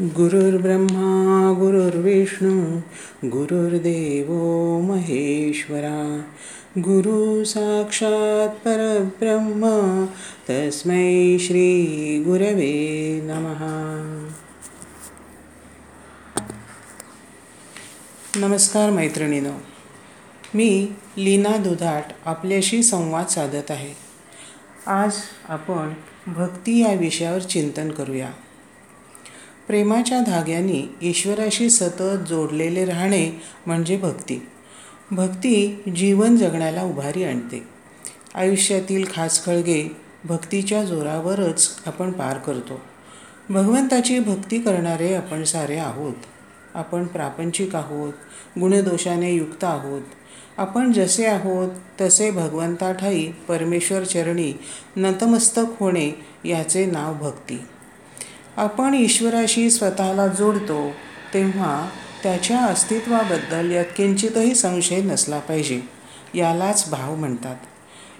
गुरुर्ब्रह्मा गुरुर्विष्णू गुरुर्देव महेश्वरा। गुरु साक्षात परब्रह्म तस्मै श्री गुरवे नमः। नमस्कार मैत्रिणीनो मी लीना दुधाट आपल्याशी संवाद साधत आहे. आज आपण भक्ती या विषयावर चिंतन करूया. प्रेमाच्या धाग्याने ईश्वराशी सतत जोडलेले राहणे म्हणजे भक्ती. भक्ती जीवन जगण्याला उभारी आणते. आयुष्यातील खास खळगे भक्तीच्या जोरावरच आपण पार करतो. भगवंताची भक्ती करणारे आपण सारे आहोत. आपण प्रापंचिक आहोत गुणदोषाने युक्त आहोत. आपण जसे आहोत तसे भगवंताठाई परमेश्वर चरणी नतमस्तक होणे याचे नाव भक्ती. आपण ईश्वराशी स्वतःला जोडतो तेव्हा त्याच्या अस्तित्वाबद्दल यात किंचितही संशय नसला पाहिजे यालाच भाव म्हणतात.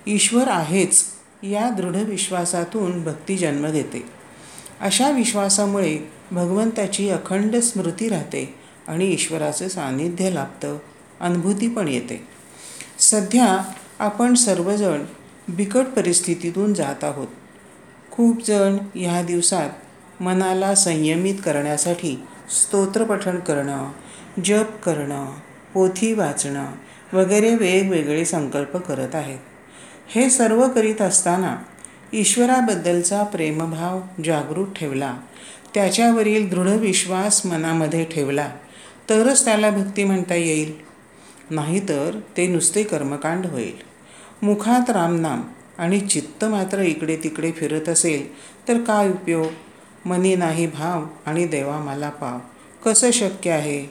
ईश्वर आहेच या दृढ विश्वासातून भक्ती जन्म देते. अशा विश्वासामुळे भगवंताची अखंड स्मृती राहते आणि ईश्वराचं सान्निध्य लाभतं अनुभूती पण येते. सध्या आपण सर्वजण बिकट परिस्थितीतून जात आहोत. खूप जण ह्या दिवसात मनाला संयमित करण्यासाठी स्तोत्रपठण करणं जप करणं पोथी वाचणं वगैरे वेगवेगळे संकल्प करत आहेत. हे सर्व करीत असताना ईश्वराबद्दलचा प्रेमभाव जागृत ठेवला त्याच्यावरील दृढ विश्वास मनामध्ये ठेवला तरच त्याला भक्ती म्हणता येईल. नाहीतर ते नुसते कर्मकांड होईल. मुखात रामनाम आणि चित्त मात्र इकडे तिकडे फिरत असेल तर काय उपयोग? मनी नाही भाव आणि देवा मला पाव. कसं शक्य आहे?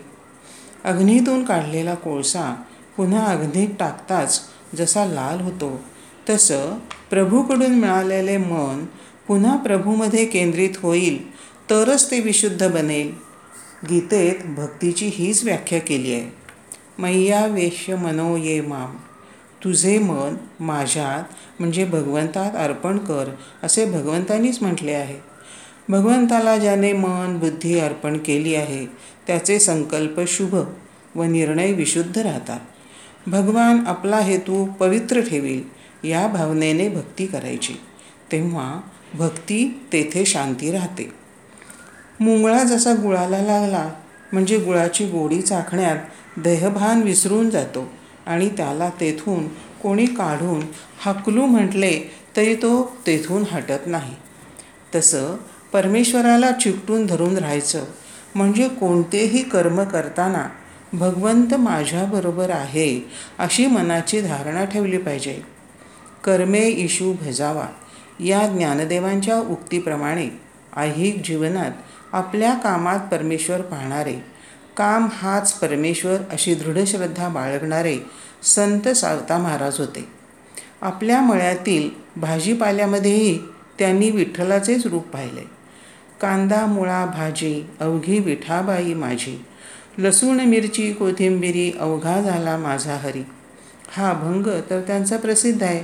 अग्नीतून काढलेला कोळसा पुन्हा अग्नीत टाकताच जसा लाल होतो तसं प्रभूकडून मिळालेले मन पुन्हा प्रभूमध्ये केंद्रित होईल तरच ते विशुद्ध बनेल. गीतेत भक्तीची हीच व्याख्या केली आहे. मैया वेश्य मनो ये माम. तुझे मन माझ्यात म्हणजे भगवंतात अर्पण कर असे भगवंतानीच म्हटले आहे. भगवंताला ज्याने मन बुद्धी अर्पण केली आहे त्याचे संकल्प शुभ व निर्णय विशुद्ध राहतात. भगवान आपला हेतू पवित्र ठेवील या भावनेने भक्ती करायची. तेव्हा भक्ती तेथे शांती राहते. मुंगळा जसा गुळाला लागला म्हणजे गुळाची गोडी चाखण्यात देहभान विसरून जातो आणि त्याला तेथून कोणी काढून हकलू म्हटले तरी तो तेथून हटत नाही. तसं परमेश्वराला चिकटून धरून राहायचं. म्हणजे कोणतेही कर्म करताना भगवंत माझ्याबरोबर आहे अशी मनाची धारणा ठेवली पाहिजे. कर्मे इशू भजावा. या ज्ञानदेवांच्या उक्तीप्रमाणे ऐहिक जीवनात आपल्या कामात परमेश्वर पाहणारे काम हाच परमेश्वर अशी दृढ श्रद्धा बाळगणारे संत सावता महाराज होते. आपल्या मळ्यातील भाजीपाल्यामध्येही त्यांनी विठ्ठलाचेच रूप पाहिले. कांदा मुळा भाजी अवघी विठाबाई माझी. लसूण मिरची कोथिंबिरी अवघा झाला माझा हरी. हा अभंग तर त्यांचा प्रसिद्ध आहे.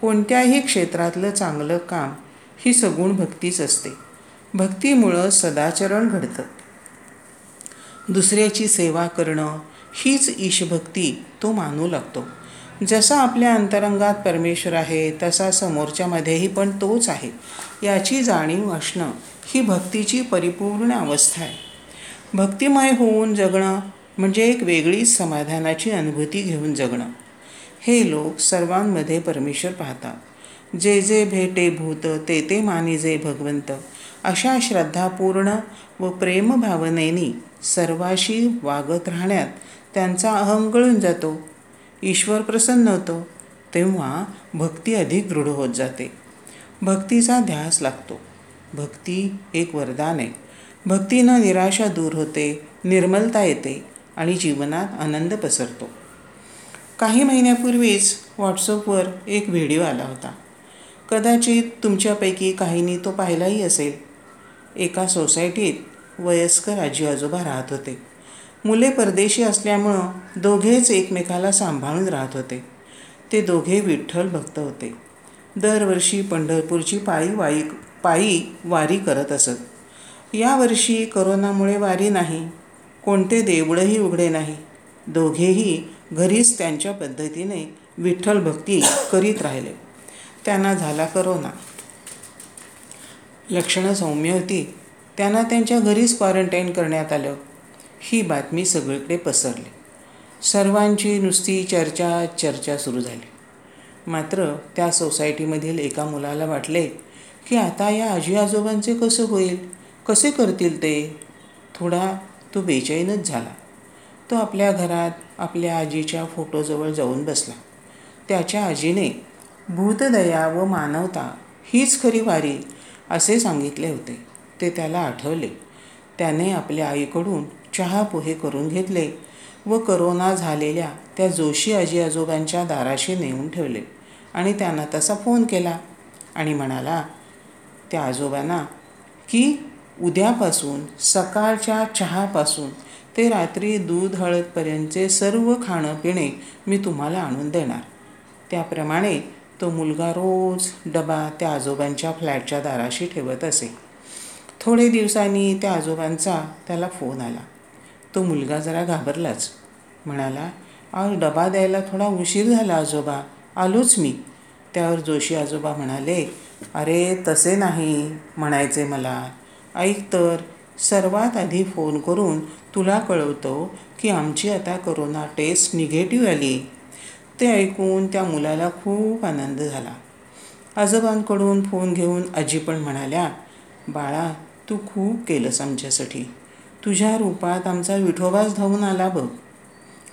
कोणत्याही क्षेत्रातलं चांगलं काम ही सगुण भक्तीच असते. भक्तीमुळं सदाचरण घडतं. दुसऱ्याची सेवा करणं हीच ईशभक्ती तो मानू लागतो. जसा आपल्या अंतरंगात परमेश्वर आहे तसा समोरच्यामध्येही पण तोच आहे. याची जाणीव असणं ही भक्तीची परिपूर्ण अवस्था आहे. भक्तिमय होऊन जगणं म्हणजे एक वेगळीच समाधानाची अनुभूती घेऊन जगणं. हे लोक सर्वांमध्ये परमेश्वर पाहतात. जे जे भेटे भूत ते ते मानिजे भगवंत अशा श्रद्धापूर्ण व प्रेमभावनेनी सर्वाशी वागत राहण्यात त्यांचा अहंगळून जातो. ईश्वर प्रसन्न होतो तेव्हा भक्ती अधिक दृढ होत जाते. भक्तीचा ध्यास लागतो. भक्ती एक वरदान आहे. भक्तीनं निराशा दूर होते निर्मलता येते आणि जीवनात आनंद पसरतो. काही महिन्यापूर्वीच व्हॉट्सअपवर एक व्हिडिओ आला होता. कदाचित तुमच्यापैकी काहींनी तो पाहिलाही असेल. एका सोसायटीत वयस्कर आजी आजोबा राहत होते. मुले परदेशी असल्यामुळं दोघेच एकमेकाला सांभाळून राहत होते. ते दोघे विठ्ठल भक्त होते. दरवर्षी पंढरपूरची पायी वाई पायी वारी करत असत. यावर्षी करोनामुळे वारी नाही. कोणते देवळंही उघडे नाही. दोघेही घरीच त्यांच्या पद्धतीने विठ्ठल भक्ती करीत राहिले. त्यांना झाला करोना. लक्षणं सौम्य होती. त्यांना त्यांच्या घरीच क्वारंटाईन करण्यात आलं. ही बातमी सगळीकडे पसरली. सर्वांची नुसती चर्चा चर्चा सुरू झाली. मात्र त्या सोसायटीमधील एका मुलाला वाटले की आता या आजी आजोबांचे कसं होईल? कसे करतील ते? थोडा तो बेचैनच झाला. तो आपल्या घरात आपल्या आजीच्या फोटोजवळ जाऊन बसला. त्याच्या आजीने भूतदया व मानवता हीच खरी वारी असे सांगितले होते. ते त्याला आठवले. त्याने आपल्या आईकडून चहा पोहे करून घेतले व करोना झालेल्या त्या जोशी आजी आजोबांच्या दाराशी नेऊन ठेवले. आणि त्यांना तसा फोन केला आणि म्हणाला त्या आजोबांना की उद्यापासून सकाळच्या चहापासून ते रात्री दूध हळदपर्यंतचे सर्व खाणं पिणे मी तुम्हाला आणून देणार. त्याप्रमाणे तो मुलगा रोज डबा त्या आजोबांच्या फ्लॅटच्या दाराशी ठेवत असे. थोडे दिवसांनी त्या आजोबांचा त्याला फोन आला. तो मुलगा जरा घाबरलाच. म्हणाला आज डबा द्यायला थोडा उशीर झाला आजोबा. आलोच मी. त्यावर जोशी आजोबा म्हणाले अरे तसे नाही म्हणायचे मला. ऐक तर सर्वात आधी फोन करून तुला कळवतो की आमची आता करोना टेस्ट निगेटिव्ह आली. ते ऐकून त्या मुलाला खूप आनंद झाला. आजोबांकडून फोन घेऊन आजी पण म्हणाल्या बाळा तू खूप केलंस आमच्यासाठी. तुझ्या रूपात आमचा विठोबाच धावून आला बघ.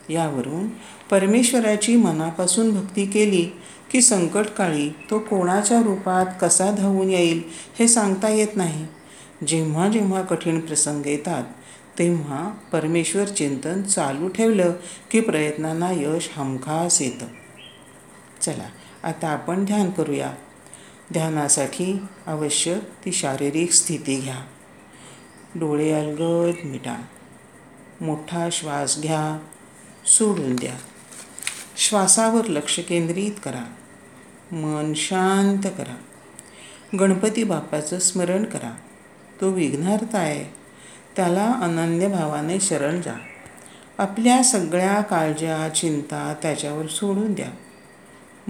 यावरून परमेश्वराची मनापासून भक्ती केली की संकटकाळी तो कोणाच्या रूपात कसा धावून येईल हे सांगता येत नाही. जेव्हा जेव्हा कठीण प्रसंग येतात तेव्हा परमेश्वर चिंतन चालू ठेवलं की प्रयत्नांना यश हमखास येतं. चला आता आपण ध्यान करूया. ध्यानासाठी आवश्यक ती शारीरिक स्थिती घ्या. डोळे अलगद मिटा. मोठा श्वास घ्या सोडून द्या. श्वासावर लक्ष केंद्रित करा. मन शांत करा. गणपती बाप्पाचं स्मरण करा. तो विघ्नार्थ आहे. त्याला अनन्य भावाने शरण जा. आपल्या सगळ्या काळज्या चिंता त्याच्यावर सोडून द्या.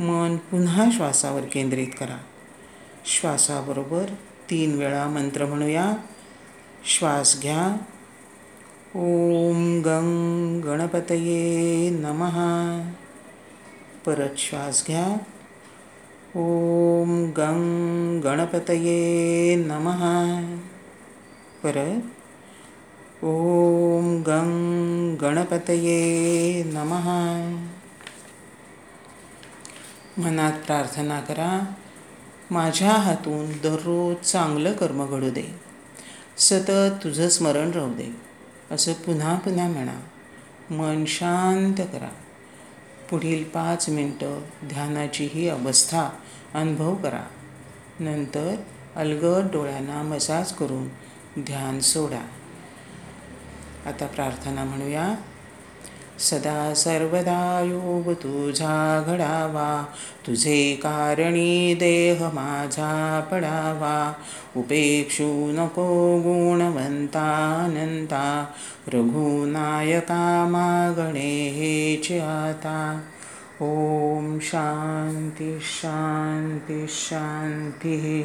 मन पुन्हा श्वासावर केंद्रित करा. श्वासाबरोबर तीन वेळा मंत्र म्हणूया. श्वास घ्या ओम गं गणपतये नमः परत श्वास घ्या ओम गं गणपतये नमः परत ओम गं गणपतये नमः मनात प्रार्थना करा माझ्या हातून दररोज चांगलं कर्म घडू दे. सतत तुझं स्मरण राहू दे. असं पुन्हा पुन्हा म्हणा. मन शांत करा. पुढील पाच मिनटं ध्यानाची ही अवस्था अनुभव करा. नंतर अलगद डोळ्यांना मसाज करून ध्यान सोडा. आता प्रार्थना म्हणूया. सदा सर्वदा योग तुझा घडावा. तुझे कारणी देह माझा पडावा. उपेक्षू नको गुणवंतानंता रघुनायका मागणे हेच आता. ओम शांती शांती शांती.